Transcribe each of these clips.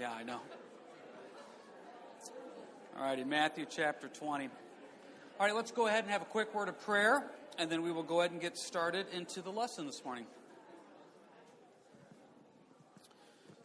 Yeah, I know. All right, in Matthew chapter 20. All right, let's go ahead and have a quick word of prayer, and then we will go ahead and get started into the lesson this morning.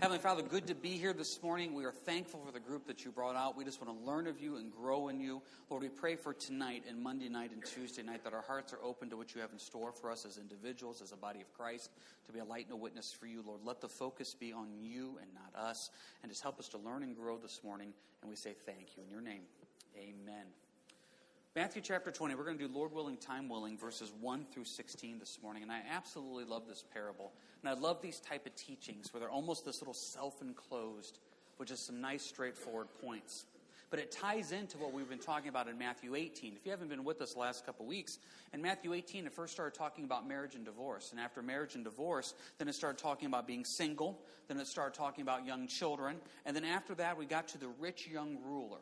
Heavenly Father, good to be here this morning. We are thankful for the group that you brought out. We just want to learn of you and grow in you. Lord, we pray for tonight and Monday night and Tuesday night that our hearts are open to what you have in store for us as individuals, as a body of Christ, to be a light and a witness for you. Lord, let the focus be on you and not us. And just help us to learn and grow this morning. And we say thank you. In your name, amen. Matthew chapter 20, we're going to do Lord willing, time willing, verses 1 through 16 this morning. And I absolutely love this parable. And I love these type of teachings where they're almost this little self-enclosed, which is some nice straightforward points. But it ties into what we've been talking about in Matthew 18. If you haven't been with us the last couple weeks, in Matthew 18, it first started talking about marriage and divorce. And after marriage and divorce, then it started talking about being single. Then it started talking about young children. And then after that, we got to the rich young ruler.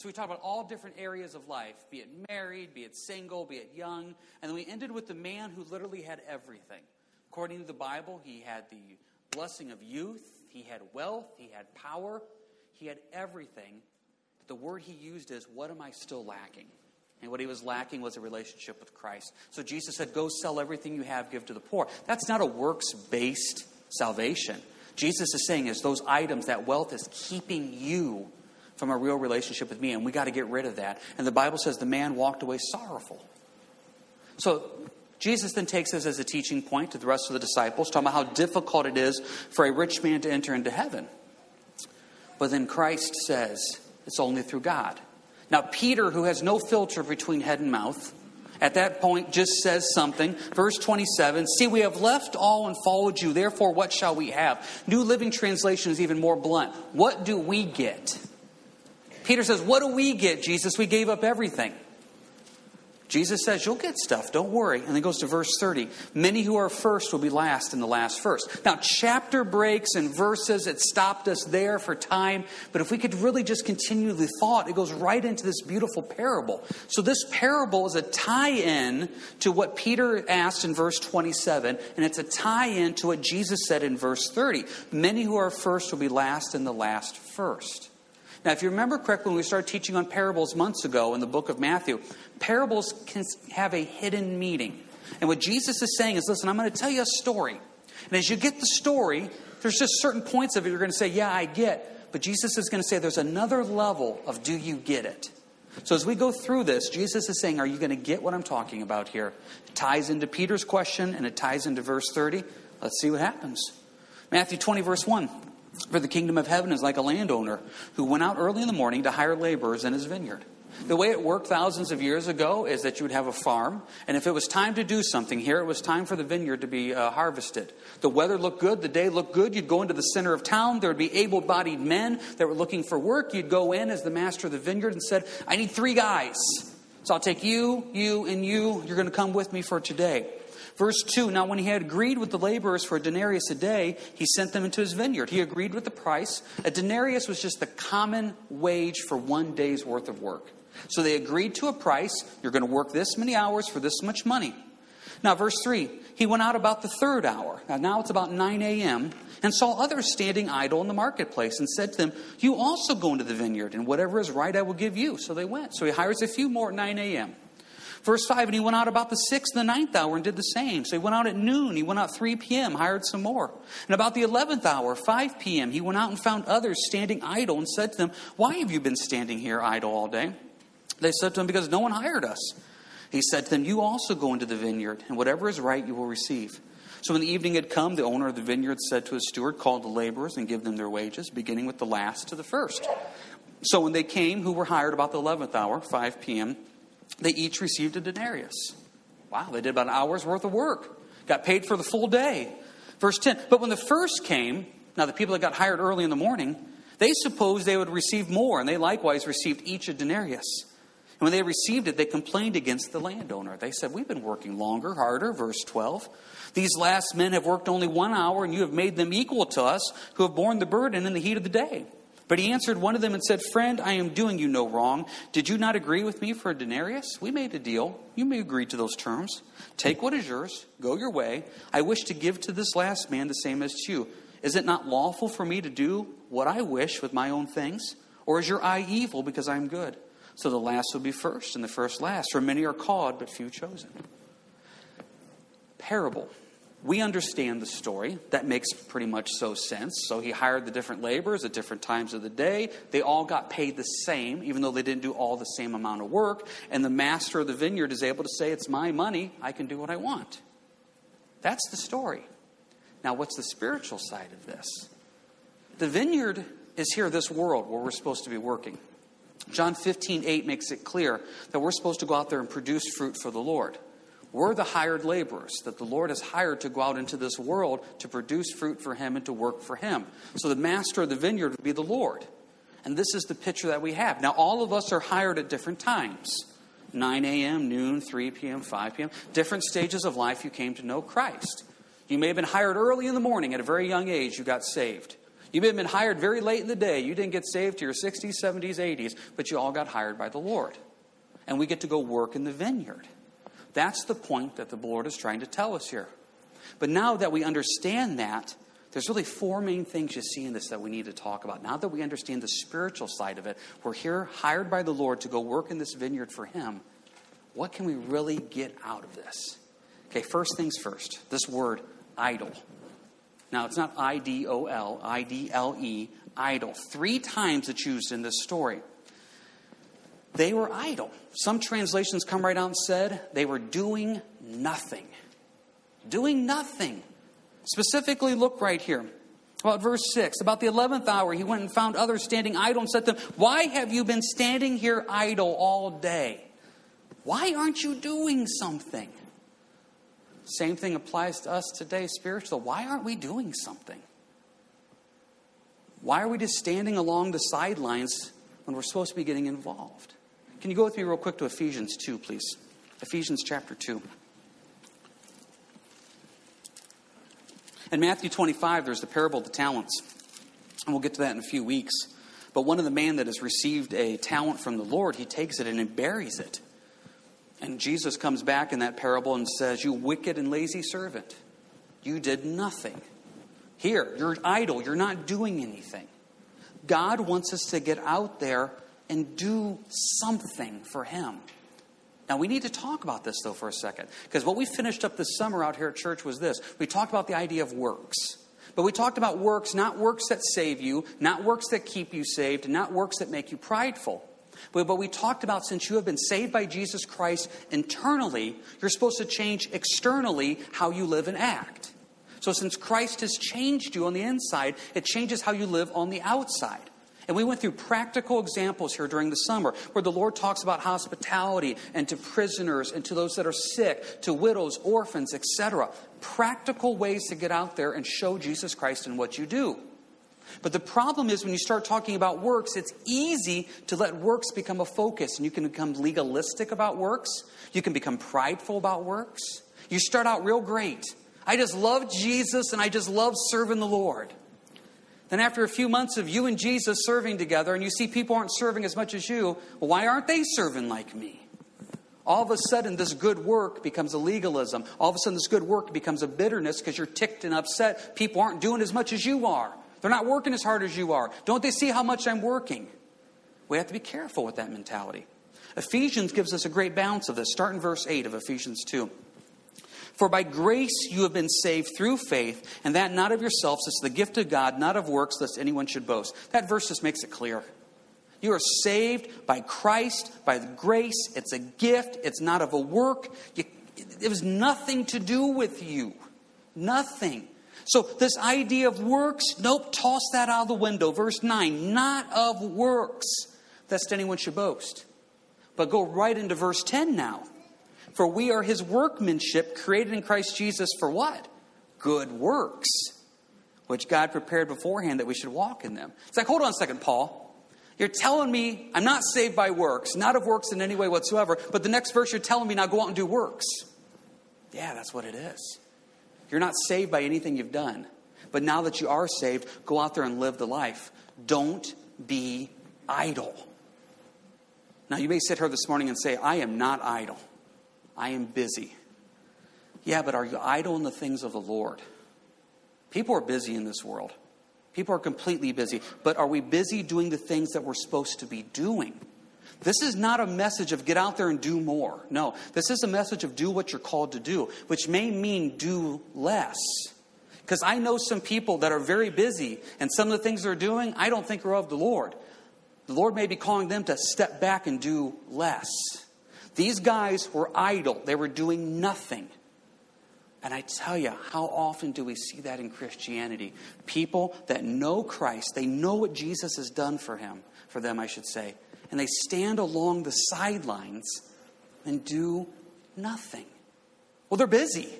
So we talked about all different areas of life, be it married, be it single, be it young. And then we ended with the man who literally had everything. According to the Bible, he had the blessing of youth, he had wealth, he had power, he had everything. But the word he used is, What am I still lacking? And what he was lacking was a relationship with Christ. So Jesus said, Go sell everything you have, give to the poor. That's not a works based salvation. Jesus is saying is those items, that wealth is keeping you from a real relationship with me, and we got to get rid of that. And the Bible says the man walked away sorrowful. So Jesus then takes this as a teaching point to the rest of the disciples, talking about how difficult it is for a rich man to enter into heaven. But then Christ says it's only through God. Now, Peter, who has no filter between head and mouth, at that point just says something. Verse 27 See, we have left all and followed you. Therefore, what shall we have? New Living Translation is even more blunt. What do we get? Peter says, What do we get, Jesus? We gave up everything. Jesus says, You'll get stuff, don't worry. And then goes to verse 30. Many who are first will be last, and the last first. Now, chapter breaks and verses, it stopped us there for time. But if we could really just continue the thought, it goes right into this beautiful parable. So, this parable is a tie in to what Peter asked in verse 27, and it's a tie in to what Jesus said in verse 30. Many who are first will be last, and the last first. Now, if you remember correctly, when we started teaching on parables months ago in the book of Matthew, parables can have a hidden meaning. And what Jesus is saying is listen, I'm going to tell you a story. And as you get the story, there's just certain points of it you're going to say, yeah, I get. But Jesus is going to say there's another level of do you get it? So as we go through this, Jesus is saying, Are you going to get what I'm talking about here? It ties into Peter's question and it ties into verse 30. Let's see what happens. Matthew 20, verse 1. For the kingdom of heaven is like a landowner who went out early in the morning to hire laborers in his vineyard. The way it worked thousands of years ago is that you would have a farm, and if it was time to do something here, it was time for the vineyard to be uh, harvested. The weather looked good, the day looked good. You'd go into the center of town, there would be able bodied men that were looking for work. You'd go in as the master of the vineyard and said, I need three guys. So I'll take you, you, and you. You're going to come with me for today. Verse 2 Now, when he had agreed with the laborers for a denarius a day, he sent them into his vineyard. He agreed with the price. A denarius was just the common wage for one day's worth of work. So they agreed to a price. You're going to work this many hours for this much money. Now, verse 3 He went out about the third hour. Now, now it's about 9 a.m. And saw others standing idle in the marketplace and said to them, You also go into the vineyard, and whatever is right I will give you. So they went. So he hires a few more at 9 a.m. Verse 5, and he went out about the sixth and the ninth hour and did the same. So he went out at noon, he went out 3 p.m., hired some more. And about the eleventh hour, 5 p.m., he went out and found others standing idle and said to them, Why have you been standing here idle all day? They said to him, Because no one hired us. He said to them, You also go into the vineyard, and whatever is right you will receive. So when the evening had come, the owner of the vineyard said to his steward, Call the laborers and give them their wages, beginning with the last to the first. So when they came, who were hired about the eleventh hour, 5 p.m., they each received a denarius. Wow, they did about an hour's worth of work. Got paid for the full day. Verse 10 But when the first came, now the people that got hired early in the morning, they supposed they would receive more, and they likewise received each a denarius. And when they received it, they complained against the landowner. They said, We've been working longer, harder. Verse 12. These last men have worked only one hour, and you have made them equal to us who have borne the burden in the heat of the day. But he answered one of them and said, Friend, I am doing you no wrong. Did you not agree with me for a denarius? We made a deal. You may agree to those terms. Take what is yours, go your way. I wish to give to this last man the same as to you. Is it not lawful for me to do what I wish with my own things? Or is your eye evil because I am good? So the last will be first, and the first last. For many are called, but few chosen. Parable. We understand the story. That makes pretty much so sense. So he hired the different laborers at different times of the day. They all got paid the same, even though they didn't do all the same amount of work. And the master of the vineyard is able to say, It's my money. I can do what I want. That's the story. Now, what's the spiritual side of this? The vineyard is here, this world, where we're supposed to be working. John 15, 8 makes it clear that we're supposed to go out there and produce fruit for the Lord. We're the hired laborers that the Lord has hired to go out into this world to produce fruit for Him and to work for Him. So the master of the vineyard would be the Lord. And this is the picture that we have. Now, all of us are hired at different times 9 a.m., noon, 3 p.m., 5 p.m. Different stages of life you came to know Christ. You may have been hired early in the morning at a very young age, you got saved. You may have been hired very late in the day. You didn't get saved to your 60s, 70s, 80s, but you all got hired by the Lord. And we get to go work in the vineyard. That's the point that the Lord is trying to tell us here. But now that we understand that, there's really four main things you see in this that we need to talk about. Now that we understand the spiritual side of it, we're here hired by the Lord to go work in this vineyard for Him. What can we really get out of this? Okay, first things first. This word, idle. Now, it's not I D O L, I D L E, idle. Three times it's used in this story. They were idle. Some translations come right out and said they were doing nothing. Doing nothing. Specifically, look right here. About verse 6. About the 11th hour, he went and found others standing idle and said to them, Why have you been standing here idle all day? Why aren't you doing something? Same thing applies to us today, spiritual. Why aren't we doing something? Why are we just standing along the sidelines when we're supposed to be getting involved? Can you go with me real quick to Ephesians 2, please? Ephesians chapter 2. In Matthew 25, there's the parable of the talents. And we'll get to that in a few weeks. But one of the man that has received a talent from the Lord, he takes it and he buries it. And Jesus comes back in that parable and says, You wicked and lazy servant, you did nothing. Here, you're idle, you're not doing anything. God wants us to get out there and do something for Him. Now, we need to talk about this, though, for a second, because what we finished up this summer out here at church was this. We talked about the idea of works. But we talked about works, not works that save you, not works that keep you saved, not works that make you prideful. But, but we talked about since you have been saved by Jesus Christ internally, you're supposed to change externally how you live and act. So since Christ has changed you on the inside, it changes how you live on the outside. And we went through practical examples here during the summer where the Lord talks about hospitality and to prisoners and to those that are sick, to widows, orphans, etc. Practical ways to get out there and show Jesus Christ in what you do. But the problem is when you start talking about works, it's easy to let works become a focus, and you can become legalistic about works. You can become prideful about works. You start out real great. I just love Jesus and I just love serving the Lord. Then, after a few months of you and Jesus serving together, and you see people aren't serving as much as you, well, why aren't they serving like me? All of a sudden, this good work becomes a legalism. All of a sudden, this good work becomes a bitterness because you're ticked and upset. People aren't doing as much as you are. They're not working as hard as you are. Don't they see how much I'm working? We have to be careful with that mentality. Ephesians gives us a great balance of this. Start in verse 8 of Ephesians 2. For by grace you have been saved through faith, and that not of yourselves, it's the gift of God, not of works, lest anyone should boast. That verse just makes it clear. You are saved by Christ, by grace. It's a gift, it's not of a work. You, it was nothing to do with you. Nothing. So, this idea of works, nope, toss that out of the window. Verse 9, not of works, lest anyone should boast. But go right into verse 10 now. For we are his workmanship, created in Christ Jesus for what? Good works, which God prepared beforehand that we should walk in them. It's like, hold on a second, Paul. You're telling me I'm not saved by works, not of works in any way whatsoever, but the next verse you're telling me now go out and do works. Yeah, that's what it is. You're not saved by anything you've done. But now that you are saved, go out there and live the life. Don't be idle. Now, you may sit here this morning and say, I am not idle. I am busy. Yeah, but are you idle in the things of the Lord? People are busy in this world. People are completely busy. But are we busy doing the things that we're supposed to be doing? This is not a message of get out there and do more. No, this is a message of do what you're called to do, which may mean do less. Because I know some people that are very busy, and some of the things they're doing, I don't think are of the Lord. The Lord may be calling them to step back and do less. These guys were idle, they were doing nothing. And I tell you, how often do we see that in Christianity? People that know Christ, they know what Jesus has done for him, for them, I should say, and they stand along the sidelines and do nothing. Well, they're busy,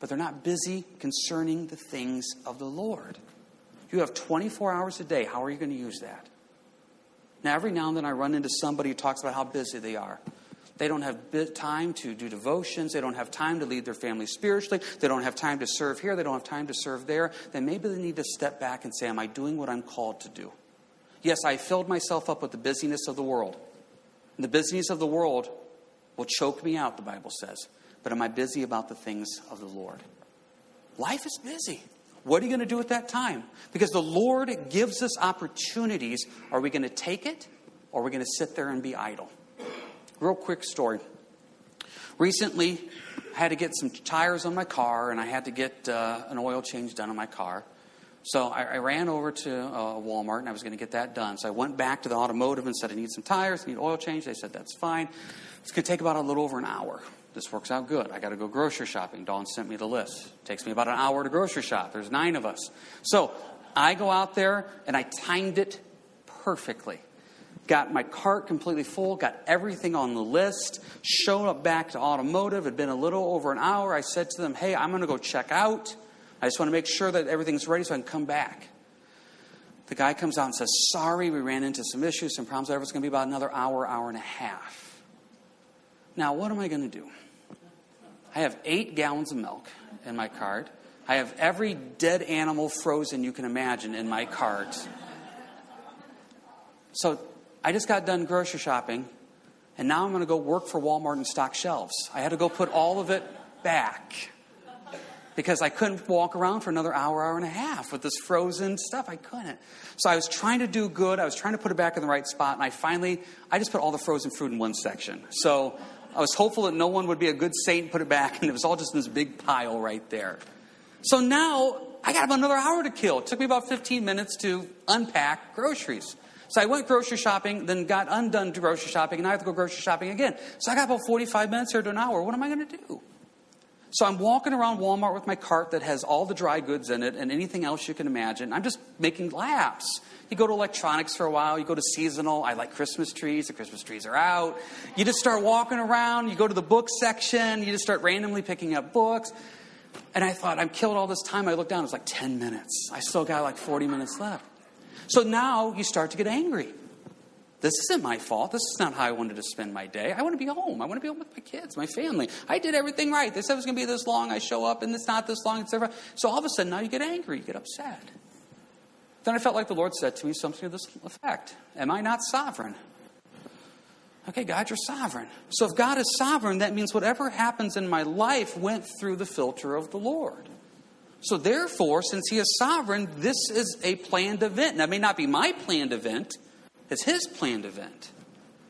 but they're not busy concerning the things of the Lord. You have 24 hours a day. How are you going to use that? Now, every now and then I run into somebody who talks about how busy they are. They don't have time to do devotions. They don't have time to lead their family spiritually. They don't have time to serve here. They don't have time to serve there. Then maybe they need to step back and say, Am I doing what I'm called to do? Yes, I filled myself up with the busyness of the world. And the busyness of the world will choke me out, the Bible says. But am I busy about the things of the Lord? Life is busy. What are you going to do at that time? Because the Lord gives us opportunities. Are we going to take it or are we going to sit there and be idle? Real quick story. Recently, I had to get some tires on my car, and I had to get uh, an oil change done on my car. So I, I ran over to uh, Walmart, and I was going to get that done. So I went back to the automotive and said, I need some tires, I need oil change. They said, that's fine. It's going to take about a little over an hour. This works out good. I got to go grocery shopping. Dawn sent me the list. It takes me about an hour to grocery shop. There's nine of us. So I go out there, and I timed it perfectly got my cart completely full, got everything on the list, showed up back to automotive. It had been a little over an hour. I said to them, Hey, I'm going to go check out. I just want to make sure that everything's ready so I can come back. The guy comes out and says, Sorry, we ran into some issues, some problems. It's going to be about another hour, hour and a half. Now, what am I going to do? I have eight gallons of milk in my cart. I have every dead animal frozen you can imagine in my cart. So I just got done grocery shopping, and now I'm going to go work for Walmart and stock shelves. I had to go put all of it back because I couldn't walk around for another hour, hour and a half with this frozen stuff. I couldn't. So I was trying to do good. I was trying to put it back in the right spot, and I finally, I just put all the frozen fruit in one section. So I was hopeful that no one would be a good saint and put it back, and it was all just in this big pile right there. So now I got about another hour to kill. It took me about 15 minutes to unpack groceries. So I went grocery shopping, then got undone to grocery shopping, and I have to go grocery shopping again. So I got about 45 minutes here to an hour. What am I going to do? So I'm walking around Walmart with my cart that has all the dry goods in it and anything else you can imagine. I'm just making laps. You go to electronics for a while, you go to seasonal. I like Christmas trees, the Christmas trees are out. You just start walking around, you go to the book section, you just start randomly picking up books. And I thought, I'm killed all this time. I looked down, it was like 10 minutes. I still got like 40 minutes left. So now you start to get angry. This isn't my fault. This is not how I wanted to spend my day. I want to be home. I want to be home with my kids, my family. I did everything right. They said it was going to be this long. I show up and it's not this long, etc. So all of a sudden now you get angry, you get upset. Then I felt like the Lord said to me something to this effect Am I not sovereign? Okay, God, you're sovereign. So if God is sovereign, that means whatever happens in my life went through the filter of the Lord. So, therefore, since He is sovereign, this is a planned event. Now, it may not be my planned event, it's His planned event.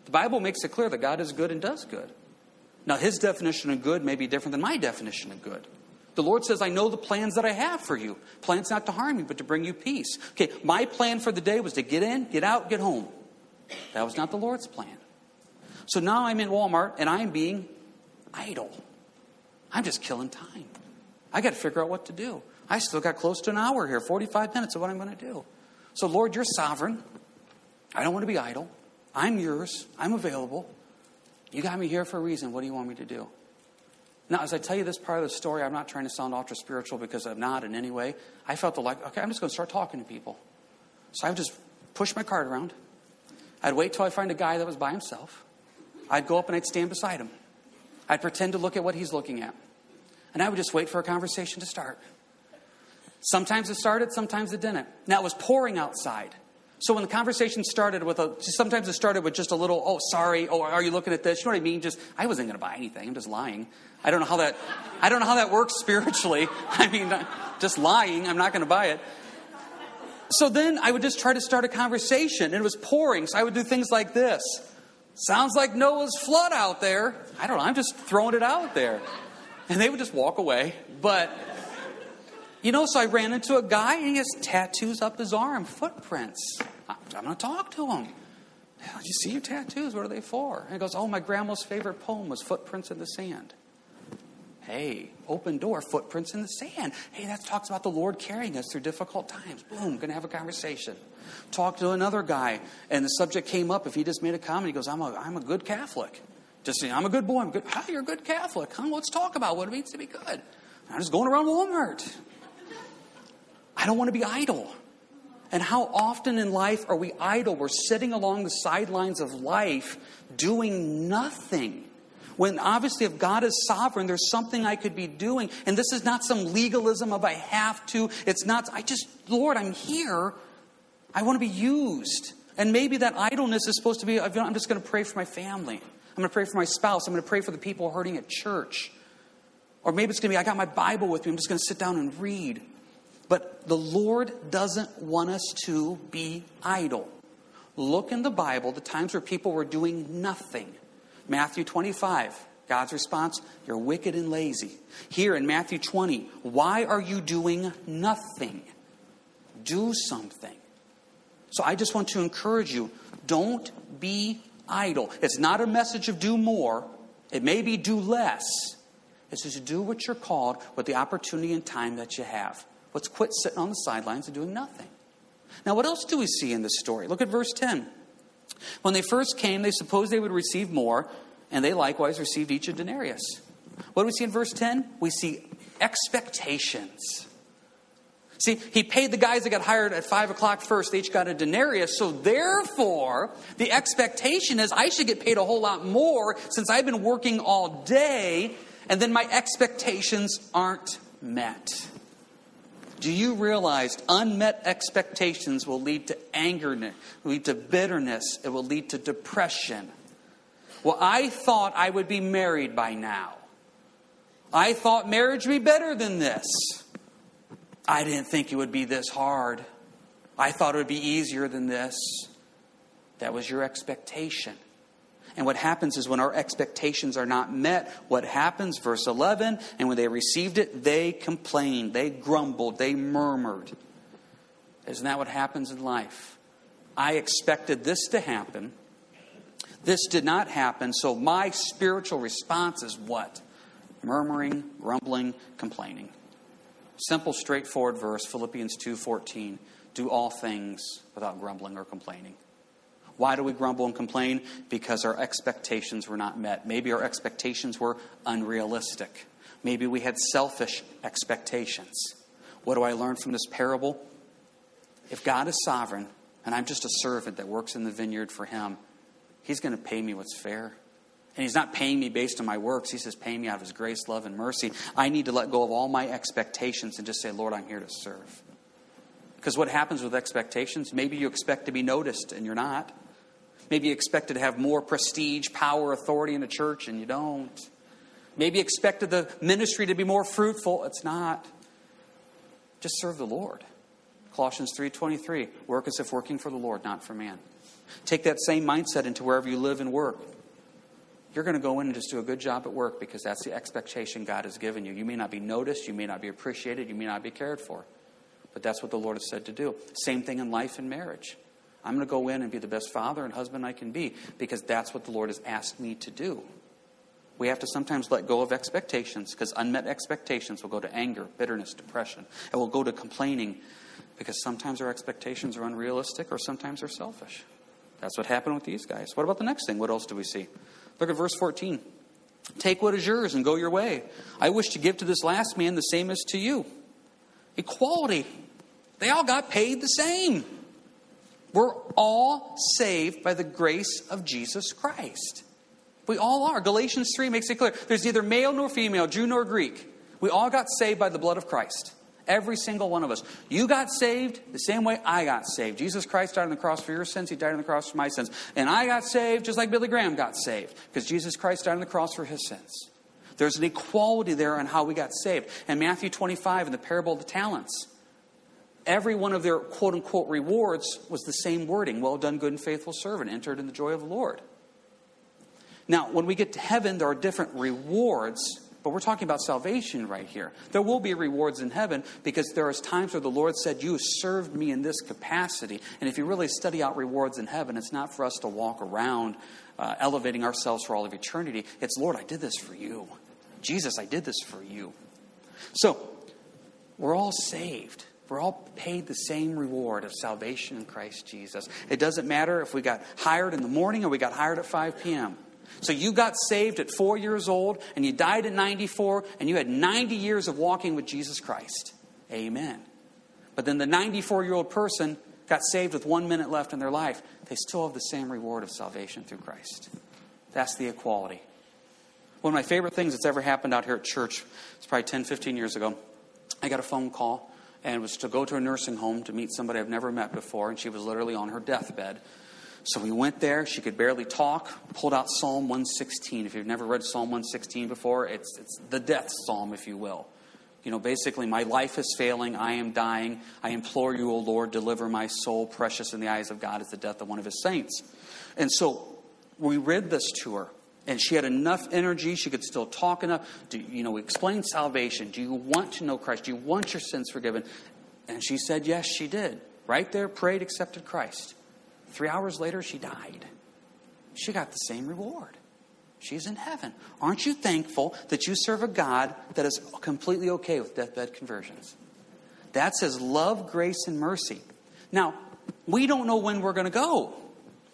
The Bible makes it clear that God is good and does good. Now, His definition of good may be different than my definition of good. The Lord says, I know the plans that I have for you. Plans not to harm you, but to bring you peace. Okay, my plan for the day was to get in, get out, get home. That was not the Lord's plan. So now I'm in Walmart and I'm being idle. I'm just killing time. I got to figure out what to do. I still got close to an hour here, 45 minutes of what I'm going to do. So, Lord, you're sovereign. I don't want to be idle. I'm yours. I'm available. You got me here for a reason. What do you want me to do? Now, as I tell you this part of the story, I'm not trying to sound ultra spiritual because I'm not in any way. I felt the like, okay, I'm just going to start talking to people. So I would just push my cart around. I'd wait till I find a guy that was by himself. I'd go up and I'd stand beside him. I'd pretend to look at what he's looking at. And I would just wait for a conversation to start. Sometimes it started, sometimes it didn't. Now it was pouring outside. So when the conversation started with a, sometimes it started with just a little, oh, sorry, oh, are you looking at this? You know what I mean? Just, I wasn't going to buy anything. I'm just lying. I don't know how that, I don't know how that works spiritually. I mean, uh, just lying. I'm not going to buy it. So then I would just try to start a conversation, and it was pouring, so I would do things like this. Sounds like Noah's flood out there. I don't know, I'm just throwing it out there. And they would just walk away. But, you know, so I ran into a guy, and he has tattoos up his arm, footprints. I'm going to talk to him. You see your tattoos? What are they for? And he goes, Oh, my grandma's favorite poem was Footprints in the Sand. Hey, open door, footprints in the sand. Hey, that talks about the Lord carrying us through difficult times. Boom, gonna have a conversation. Talk to another guy, and the subject came up. If he just made a comment, he goes, I'm a, I'm a good Catholic. Just saying, I'm a good boy. I'm good. You're a good Catholic? Huh? Let's talk about what it means to be good. I'm just going around Walmart. I don't want to be idle. And how often in life are we idle? We're sitting along the sidelines of life doing nothing. When obviously, if God is sovereign, there's something I could be doing. And this is not some legalism of I have to. It's not, I just, Lord, I'm here. I want to be used. And maybe that idleness is supposed to be, I'm just going to pray for my family. I'm going to pray for my spouse. I'm going to pray for the people hurting at church. Or maybe it's going to be, I got my Bible with me. I'm just going to sit down and read. But the Lord doesn't want us to be idle. Look in the Bible, the times where people were doing nothing. Matthew 25, God's response, You're wicked and lazy. Here in Matthew 20, Why are you doing nothing? Do something. So I just want to encourage you don't be idle. It's not a message of do more, it may be do less. It's just do what you're called with the opportunity and time that you have. Let's quit sitting on the sidelines and doing nothing. Now, what else do we see in this story? Look at verse 10. When they first came, they supposed they would receive more, and they likewise received each a denarius. What do we see in verse 10? We see expectations. See, he paid the guys that got hired at 5 o'clock first, they each got a denarius. So, therefore, the expectation is I should get paid a whole lot more since I've been working all day, and then my expectations aren't met. Do you realize unmet expectations will lead to anger, will lead to bitterness, it will lead to depression? Well, I thought I would be married by now. I thought marriage would be better than this. I didn't think it would be this hard. I thought it would be easier than this. That was your expectation. And what happens is when our expectations are not met, what happens? Verse 11, and when they received it, they complained, they grumbled, they murmured. Isn't that what happens in life? I expected this to happen. This did not happen, so my spiritual response is what? Murmuring, grumbling, complaining. Simple, straightforward verse, Philippians 2:14. Do all things without grumbling or complaining. Why do we grumble and complain? Because our expectations were not met. Maybe our expectations were unrealistic. Maybe we had selfish expectations. What do I learn from this parable? If God is sovereign and I'm just a servant that works in the vineyard for Him, He's going to pay me what's fair. And He's not paying me based on my works. He's just paying me out of His grace, love, and mercy. I need to let go of all my expectations and just say, Lord, I'm here to serve. Because what happens with expectations? Maybe you expect to be noticed and you're not. Maybe you expected to have more prestige, power, authority in the church, and you don't. Maybe you expected the ministry to be more fruitful. It's not. Just serve the Lord. Colossians 3:23, work as if working for the Lord, not for man. Take that same mindset into wherever you live and work. You're going to go in and just do a good job at work because that's the expectation God has given you. You may not be noticed, you may not be appreciated, you may not be cared for. But that's what the Lord has said to do. Same thing in life and marriage. I'm going to go in and be the best father and husband I can be because that's what the Lord has asked me to do. We have to sometimes let go of expectations because unmet expectations will go to anger, bitterness, depression. It will go to complaining because sometimes our expectations are unrealistic or sometimes they're selfish. That's what happened with these guys. What about the next thing? What else do we see? Look at verse 14. Take what is yours and go your way. I wish to give to this last man the same as to you. Equality. They all got paid the same. We're all saved by the grace of Jesus Christ. We all are. Galatians 3 makes it clear. There's neither male nor female, Jew nor Greek. We all got saved by the blood of Christ. Every single one of us. You got saved the same way I got saved. Jesus Christ died on the cross for your sins. He died on the cross for my sins. And I got saved just like Billy Graham got saved because Jesus Christ died on the cross for his sins. There's an equality there on how we got saved. And Matthew 25 in the parable of the talents, every one of their quote unquote rewards was the same wording Well done, good and faithful servant, entered in the joy of the Lord. Now, when we get to heaven, there are different rewards, but we're talking about salvation right here. There will be rewards in heaven because there is times where the Lord said, You served me in this capacity. And if you really study out rewards in heaven, it's not for us to walk around uh, elevating ourselves for all of eternity. It's, Lord, I did this for you. Jesus, I did this for you. So, we're all saved. We're all paid the same reward of salvation in Christ Jesus. It doesn't matter if we got hired in the morning or we got hired at 5 p.m. So you got saved at four years old and you died at 94 and you had 90 years of walking with Jesus Christ. Amen. But then the 94 year old person got saved with one minute left in their life. They still have the same reward of salvation through Christ. That's the equality. One of my favorite things that's ever happened out here at church, it's probably 10, 15 years ago. I got a phone call and was to go to a nursing home to meet somebody I've never met before, and she was literally on her deathbed. So we went there. She could barely talk. Pulled out Psalm 116. If you've never read Psalm 116 before, it's, it's the death psalm, if you will. You know, basically, my life is failing. I am dying. I implore you, O Lord, deliver my soul. Precious in the eyes of God is the death of one of his saints. And so we read this to her. And she had enough energy. She could still talk enough. Do, you know, explain salvation. Do you want to know Christ? Do you want your sins forgiven? And she said, yes, she did. Right there, prayed, accepted Christ. Three hours later, she died. She got the same reward. She's in heaven. Aren't you thankful that you serve a God that is completely okay with deathbed conversions? That says love, grace, and mercy. Now, we don't know when we're going to go.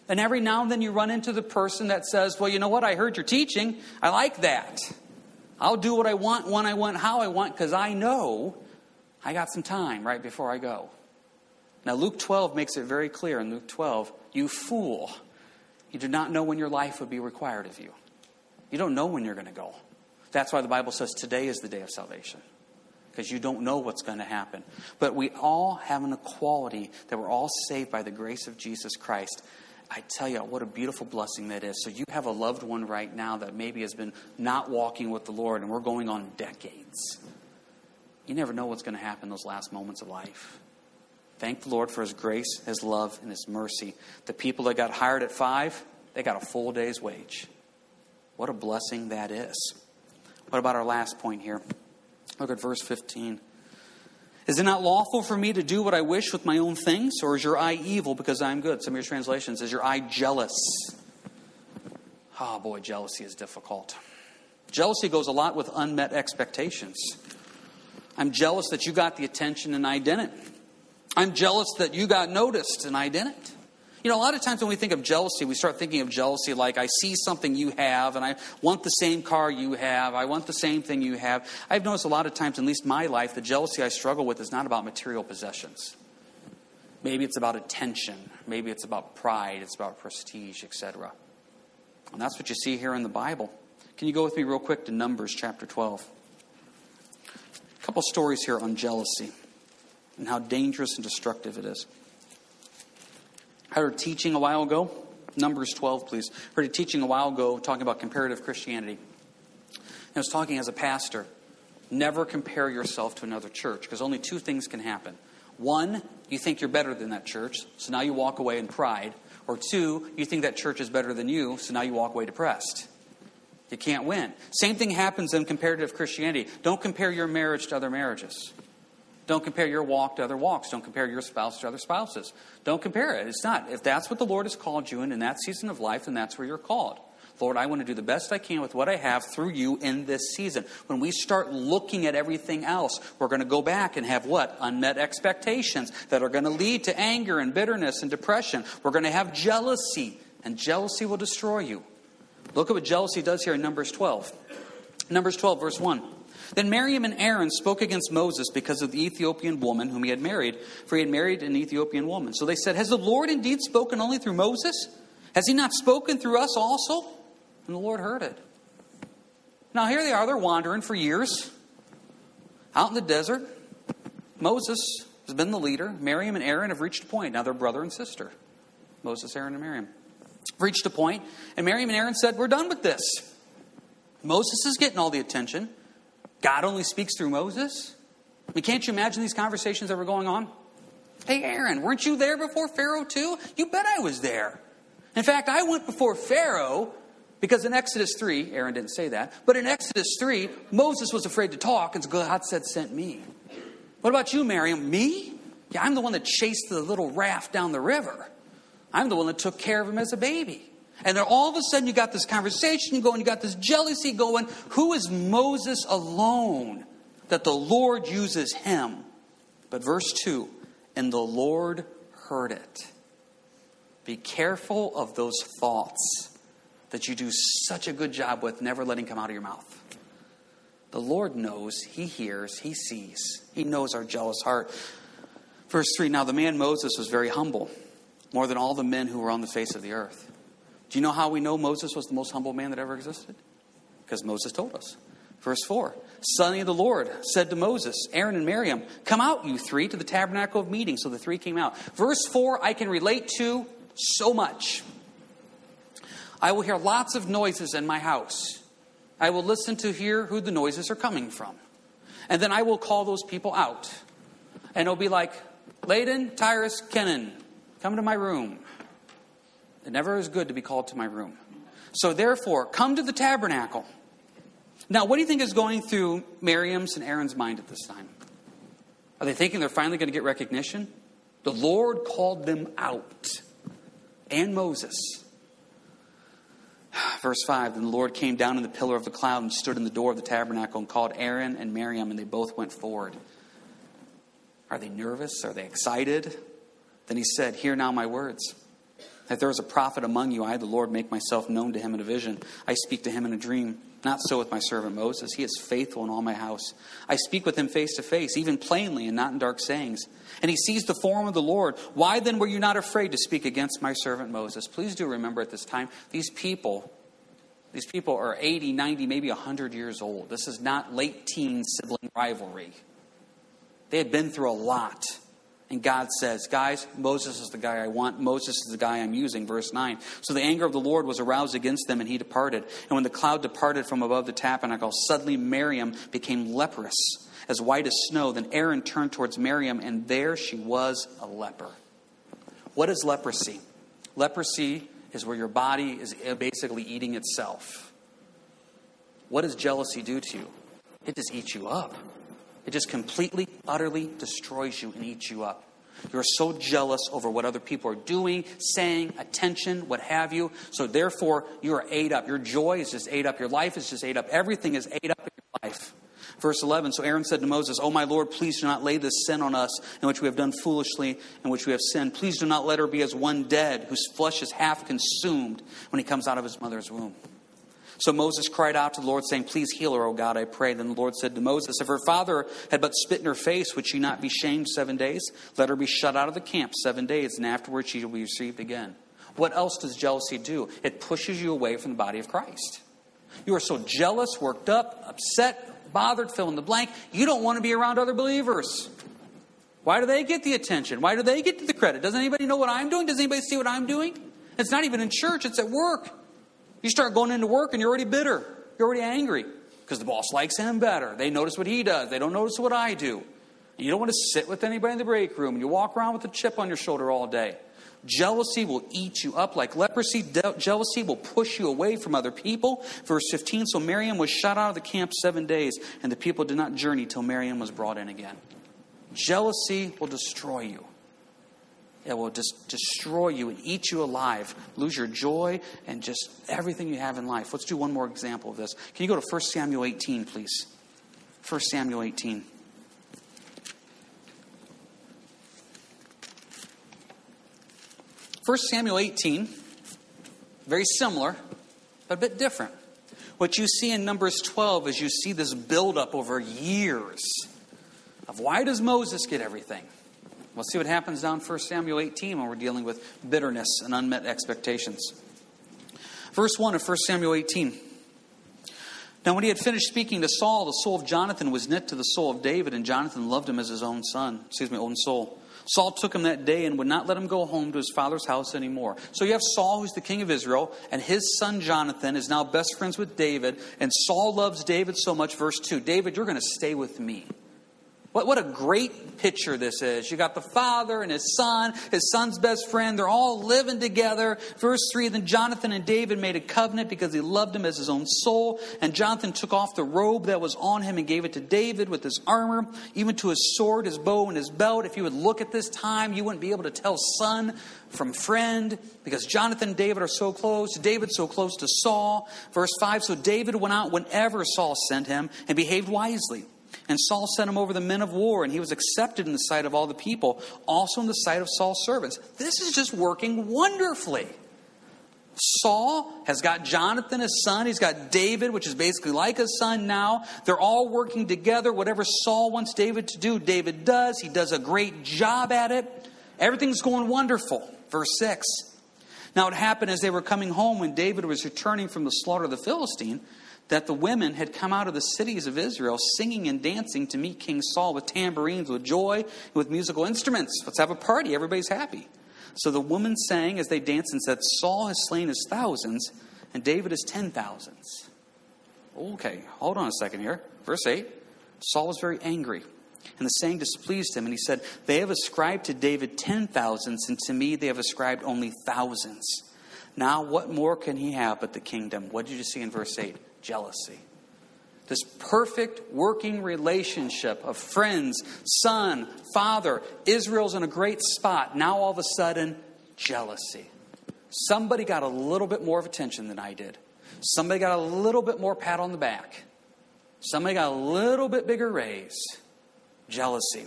And every now and then you run into the person that says, Well, you know what? I heard your teaching. I like that. I'll do what I want, when I want, how I want, because I know I got some time right before I go. Now, Luke 12 makes it very clear in Luke 12 you fool. You do not know when your life would be required of you. You don't know when you're going to go. That's why the Bible says today is the day of salvation, because you don't know what's going to happen. But we all have an equality that we're all saved by the grace of Jesus Christ. I tell you, what a beautiful blessing that is. So you have a loved one right now that maybe has been not walking with the Lord, and we're going on decades. You never know what's going to happen those last moments of life. Thank the Lord for His grace, His love, and His mercy. The people that got hired at five, they got a full day's wage. What a blessing that is. What about our last point here? Look at verse 15. Is it not lawful for me to do what I wish with my own things, or is your eye evil because I am good? Some of your translations, is your eye jealous? Oh boy, jealousy is difficult. Jealousy goes a lot with unmet expectations. I'm jealous that you got the attention and I didn't. I'm jealous that you got noticed and I didn't. You know, a lot of times when we think of jealousy, we start thinking of jealousy like I see something you have and I want the same car you have. I want the same thing you have. I've noticed a lot of times, at least my life, the jealousy I struggle with is not about material possessions. Maybe it's about attention. Maybe it's about pride. It's about prestige, etc. And that's what you see here in the Bible. Can you go with me real quick to Numbers chapter 12? A couple stories here on jealousy and how dangerous and destructive it is. I heard teaching a while ago, Numbers 12, please. I heard a teaching a while ago talking about comparative Christianity. I was talking as a pastor. Never compare yourself to another church because only two things can happen. One, you think you're better than that church, so now you walk away in pride. Or two, you think that church is better than you, so now you walk away depressed. You can't win. Same thing happens in comparative Christianity. Don't compare your marriage to other marriages. Don't compare your walk to other walks. Don't compare your spouse to other spouses. Don't compare it. It's not. If that's what the Lord has called you in in that season of life, then that's where you're called. Lord, I want to do the best I can with what I have through you in this season. When we start looking at everything else, we're going to go back and have what? Unmet expectations that are going to lead to anger and bitterness and depression. We're going to have jealousy, and jealousy will destroy you. Look at what jealousy does here in Numbers 12. Numbers 12, verse 1. Then Miriam and Aaron spoke against Moses because of the Ethiopian woman whom he had married, for he had married an Ethiopian woman. So they said, Has the Lord indeed spoken only through Moses? Has he not spoken through us also? And the Lord heard it. Now here they are, they're wandering for years out in the desert. Moses has been the leader. Miriam and Aaron have reached a point. Now they're brother and sister. Moses, Aaron, and Miriam. Reached a point, and Miriam and Aaron said, We're done with this. Moses is getting all the attention. God only speaks through Moses? I mean, can't you imagine these conversations that were going on? Hey, Aaron, weren't you there before Pharaoh too? You bet I was there. In fact, I went before Pharaoh because in Exodus 3, Aaron didn't say that, but in Exodus 3, Moses was afraid to talk, and God said, sent me. What about you, Miriam? Me? Yeah, I'm the one that chased the little raft down the river. I'm the one that took care of him as a baby. And then all of a sudden, you got this conversation going, you got this jealousy going. Who is Moses alone that the Lord uses him? But verse 2 and the Lord heard it. Be careful of those thoughts that you do such a good job with never letting come out of your mouth. The Lord knows, He hears, He sees, He knows our jealous heart. Verse 3 Now the man Moses was very humble, more than all the men who were on the face of the earth. Do you know how we know Moses was the most humble man that ever existed? Because Moses told us. Verse 4 Suddenly of the Lord said to Moses, Aaron, and Miriam, Come out, you three, to the tabernacle of meeting. So the three came out. Verse 4 I can relate to so much. I will hear lots of noises in my house. I will listen to hear who the noises are coming from. And then I will call those people out. And it'll be like, Layden, Tyrus, Kenan, come to my room. It never is good to be called to my room. So therefore, come to the tabernacle. Now, what do you think is going through Miriam's and Aaron's mind at this time? Are they thinking they're finally going to get recognition? The Lord called them out, and Moses. Verse 5 Then the Lord came down in the pillar of the cloud and stood in the door of the tabernacle and called Aaron and Miriam, and they both went forward. Are they nervous? Are they excited? Then he said, Hear now my words. If there is a prophet among you, I, the Lord, make myself known to him in a vision. I speak to him in a dream. Not so with my servant Moses. He is faithful in all my house. I speak with him face to face, even plainly and not in dark sayings. And he sees the form of the Lord. Why then were you not afraid to speak against my servant Moses? Please do remember at this time, these people, these people are 80, 90, maybe 100 years old. This is not late teen sibling rivalry. They had been through a lot. And God says, Guys, Moses is the guy I want. Moses is the guy I'm using. Verse 9. So the anger of the Lord was aroused against them, and he departed. And when the cloud departed from above the tabernacle, suddenly Miriam became leprous, as white as snow. Then Aaron turned towards Miriam, and there she was a leper. What is leprosy? Leprosy is where your body is basically eating itself. What does jealousy do to you? It just eats you up. It just completely, utterly destroys you and eats you up. You're so jealous over what other people are doing, saying, attention, what have you. So therefore, you are ate up. Your joy is just ate up. Your life is just ate up. Everything is ate up in your life. Verse 11 So Aaron said to Moses, Oh, my Lord, please do not lay this sin on us, in which we have done foolishly, in which we have sinned. Please do not let her be as one dead, whose flesh is half consumed when he comes out of his mother's womb. So Moses cried out to the Lord, saying, Please heal her, O God, I pray. Then the Lord said to Moses, If her father had but spit in her face, would she not be shamed seven days? Let her be shut out of the camp seven days, and afterwards she will be received again. What else does jealousy do? It pushes you away from the body of Christ. You are so jealous, worked up, upset, bothered, fill in the blank. You don't want to be around other believers. Why do they get the attention? Why do they get the credit? Does anybody know what I'm doing? Does anybody see what I'm doing? It's not even in church, it's at work. You start going into work and you're already bitter. You're already angry because the boss likes him better. They notice what he does, they don't notice what I do. And you don't want to sit with anybody in the break room. You walk around with a chip on your shoulder all day. Jealousy will eat you up like leprosy. De- jealousy will push you away from other people. Verse 15 So Miriam was shut out of the camp seven days, and the people did not journey till Miriam was brought in again. Jealousy will destroy you. It will just destroy you and eat you alive, lose your joy and just everything you have in life. Let's do one more example of this. Can you go to 1 Samuel 18, please? 1 Samuel 18. First Samuel 18, very similar, but a bit different. What you see in Numbers 12 is you see this buildup over years of why does Moses get everything? We'll see what happens down 1 Samuel 18 when we're dealing with bitterness and unmet expectations. Verse 1 of 1 Samuel 18. Now, when he had finished speaking to Saul, the soul of Jonathan was knit to the soul of David, and Jonathan loved him as his own son, excuse me, own soul. Saul took him that day and would not let him go home to his father's house anymore. So you have Saul, who's the king of Israel, and his son Jonathan is now best friends with David, and Saul loves David so much. Verse 2 David, you're going to stay with me. What, what a great picture this is. You got the father and his son, his son's best friend. They're all living together. Verse 3 Then Jonathan and David made a covenant because he loved him as his own soul. And Jonathan took off the robe that was on him and gave it to David with his armor, even to his sword, his bow, and his belt. If you would look at this time, you wouldn't be able to tell son from friend because Jonathan and David are so close. David so close to Saul. Verse 5 So David went out whenever Saul sent him and behaved wisely. And Saul sent him over the men of war, and he was accepted in the sight of all the people, also in the sight of Saul's servants. This is just working wonderfully. Saul has got Jonathan, his son. He's got David, which is basically like a son now. They're all working together. Whatever Saul wants David to do, David does. He does a great job at it. Everything's going wonderful. Verse 6. Now it happened as they were coming home when David was returning from the slaughter of the Philistine that the women had come out of the cities of Israel singing and dancing to meet King Saul with tambourines, with joy, with musical instruments. Let's have a party. Everybody's happy. So the women sang as they danced and said, Saul has slain his thousands, and David his ten thousands. Okay, hold on a second here. Verse 8 Saul was very angry, and the saying displeased him, and he said, They have ascribed to David ten thousands, and to me they have ascribed only thousands. Now, what more can he have but the kingdom? What did you see in verse 8? Jealousy. This perfect working relationship of friends, son, father. Israel's in a great spot. Now, all of a sudden, jealousy. Somebody got a little bit more of attention than I did. Somebody got a little bit more pat on the back. Somebody got a little bit bigger raise. Jealousy.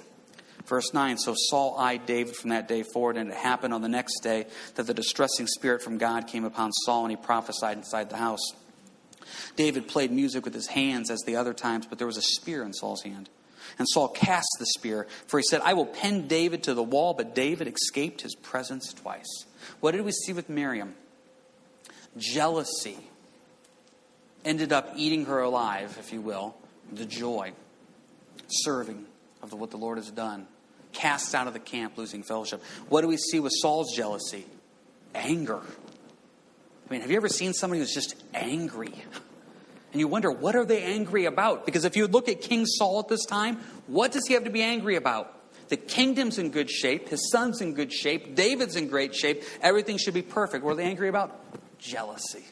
Verse 9 So Saul eyed David from that day forward, and it happened on the next day that the distressing spirit from God came upon Saul, and he prophesied inside the house. David played music with his hands as the other times, but there was a spear in Saul's hand. And Saul cast the spear, for he said, I will pin David to the wall, but David escaped his presence twice. What did we see with Miriam? Jealousy ended up eating her alive, if you will, the joy, serving of what the Lord has done, cast out of the camp, losing fellowship. What do we see with Saul's jealousy? Anger. I mean, have you ever seen somebody who's just angry? And you wonder, what are they angry about? Because if you look at King Saul at this time, what does he have to be angry about? The kingdom's in good shape, his son's in good shape, David's in great shape, everything should be perfect. What are they angry about? Jealousy.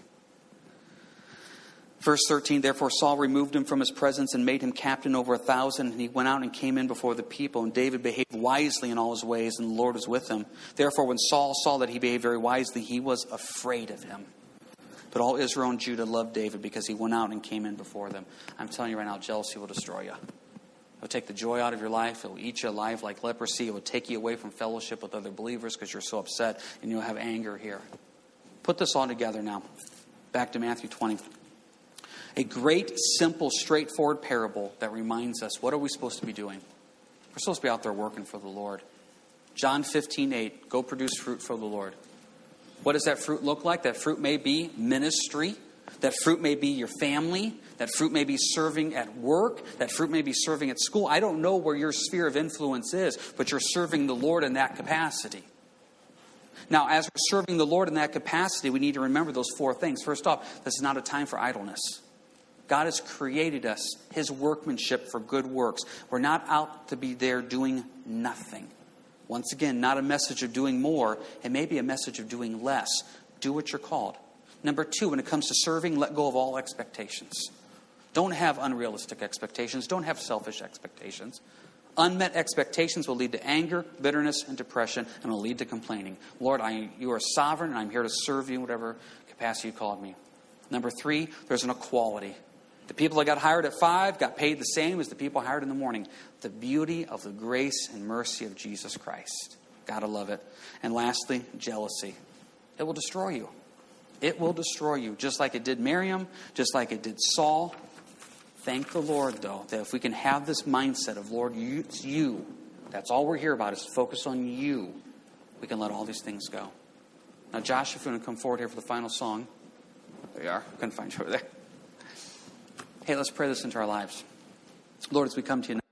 Verse 13, therefore Saul removed him from his presence and made him captain over a thousand. And he went out and came in before the people. And David behaved wisely in all his ways, and the Lord was with him. Therefore, when Saul saw that he behaved very wisely, he was afraid of him. But all Israel and Judah loved David because he went out and came in before them. I'm telling you right now, jealousy will destroy you. It will take the joy out of your life. It will eat you alive like leprosy. It will take you away from fellowship with other believers because you're so upset and you'll have anger here. Put this all together now. Back to Matthew 20. A great, simple, straightforward parable that reminds us what are we supposed to be doing? We're supposed to be out there working for the Lord. John 15, 8, go produce fruit for the Lord. What does that fruit look like? That fruit may be ministry. That fruit may be your family. That fruit may be serving at work. That fruit may be serving at school. I don't know where your sphere of influence is, but you're serving the Lord in that capacity. Now, as we're serving the Lord in that capacity, we need to remember those four things. First off, this is not a time for idleness. God has created us, His workmanship for good works. We're not out to be there doing nothing. Once again, not a message of doing more, it may be a message of doing less. Do what you're called. Number two, when it comes to serving, let go of all expectations. Don't have unrealistic expectations, don't have selfish expectations. Unmet expectations will lead to anger, bitterness, and depression, and will lead to complaining. Lord, I, you are sovereign, and I'm here to serve you in whatever capacity you called me. Number three, there's an equality. The people that got hired at five got paid the same as the people hired in the morning. The beauty of the grace and mercy of Jesus Christ. Gotta love it. And lastly, jealousy. It will destroy you. It will destroy you, just like it did Miriam, just like it did Saul. Thank the Lord, though, that if we can have this mindset of, Lord, you, it's you. That's all we're here about is focus on you. We can let all these things go. Now, Josh, if you want to come forward here for the final song. There you are. Couldn't find you over there. Hey, let's pray this into our lives. Lord, as we come to you now.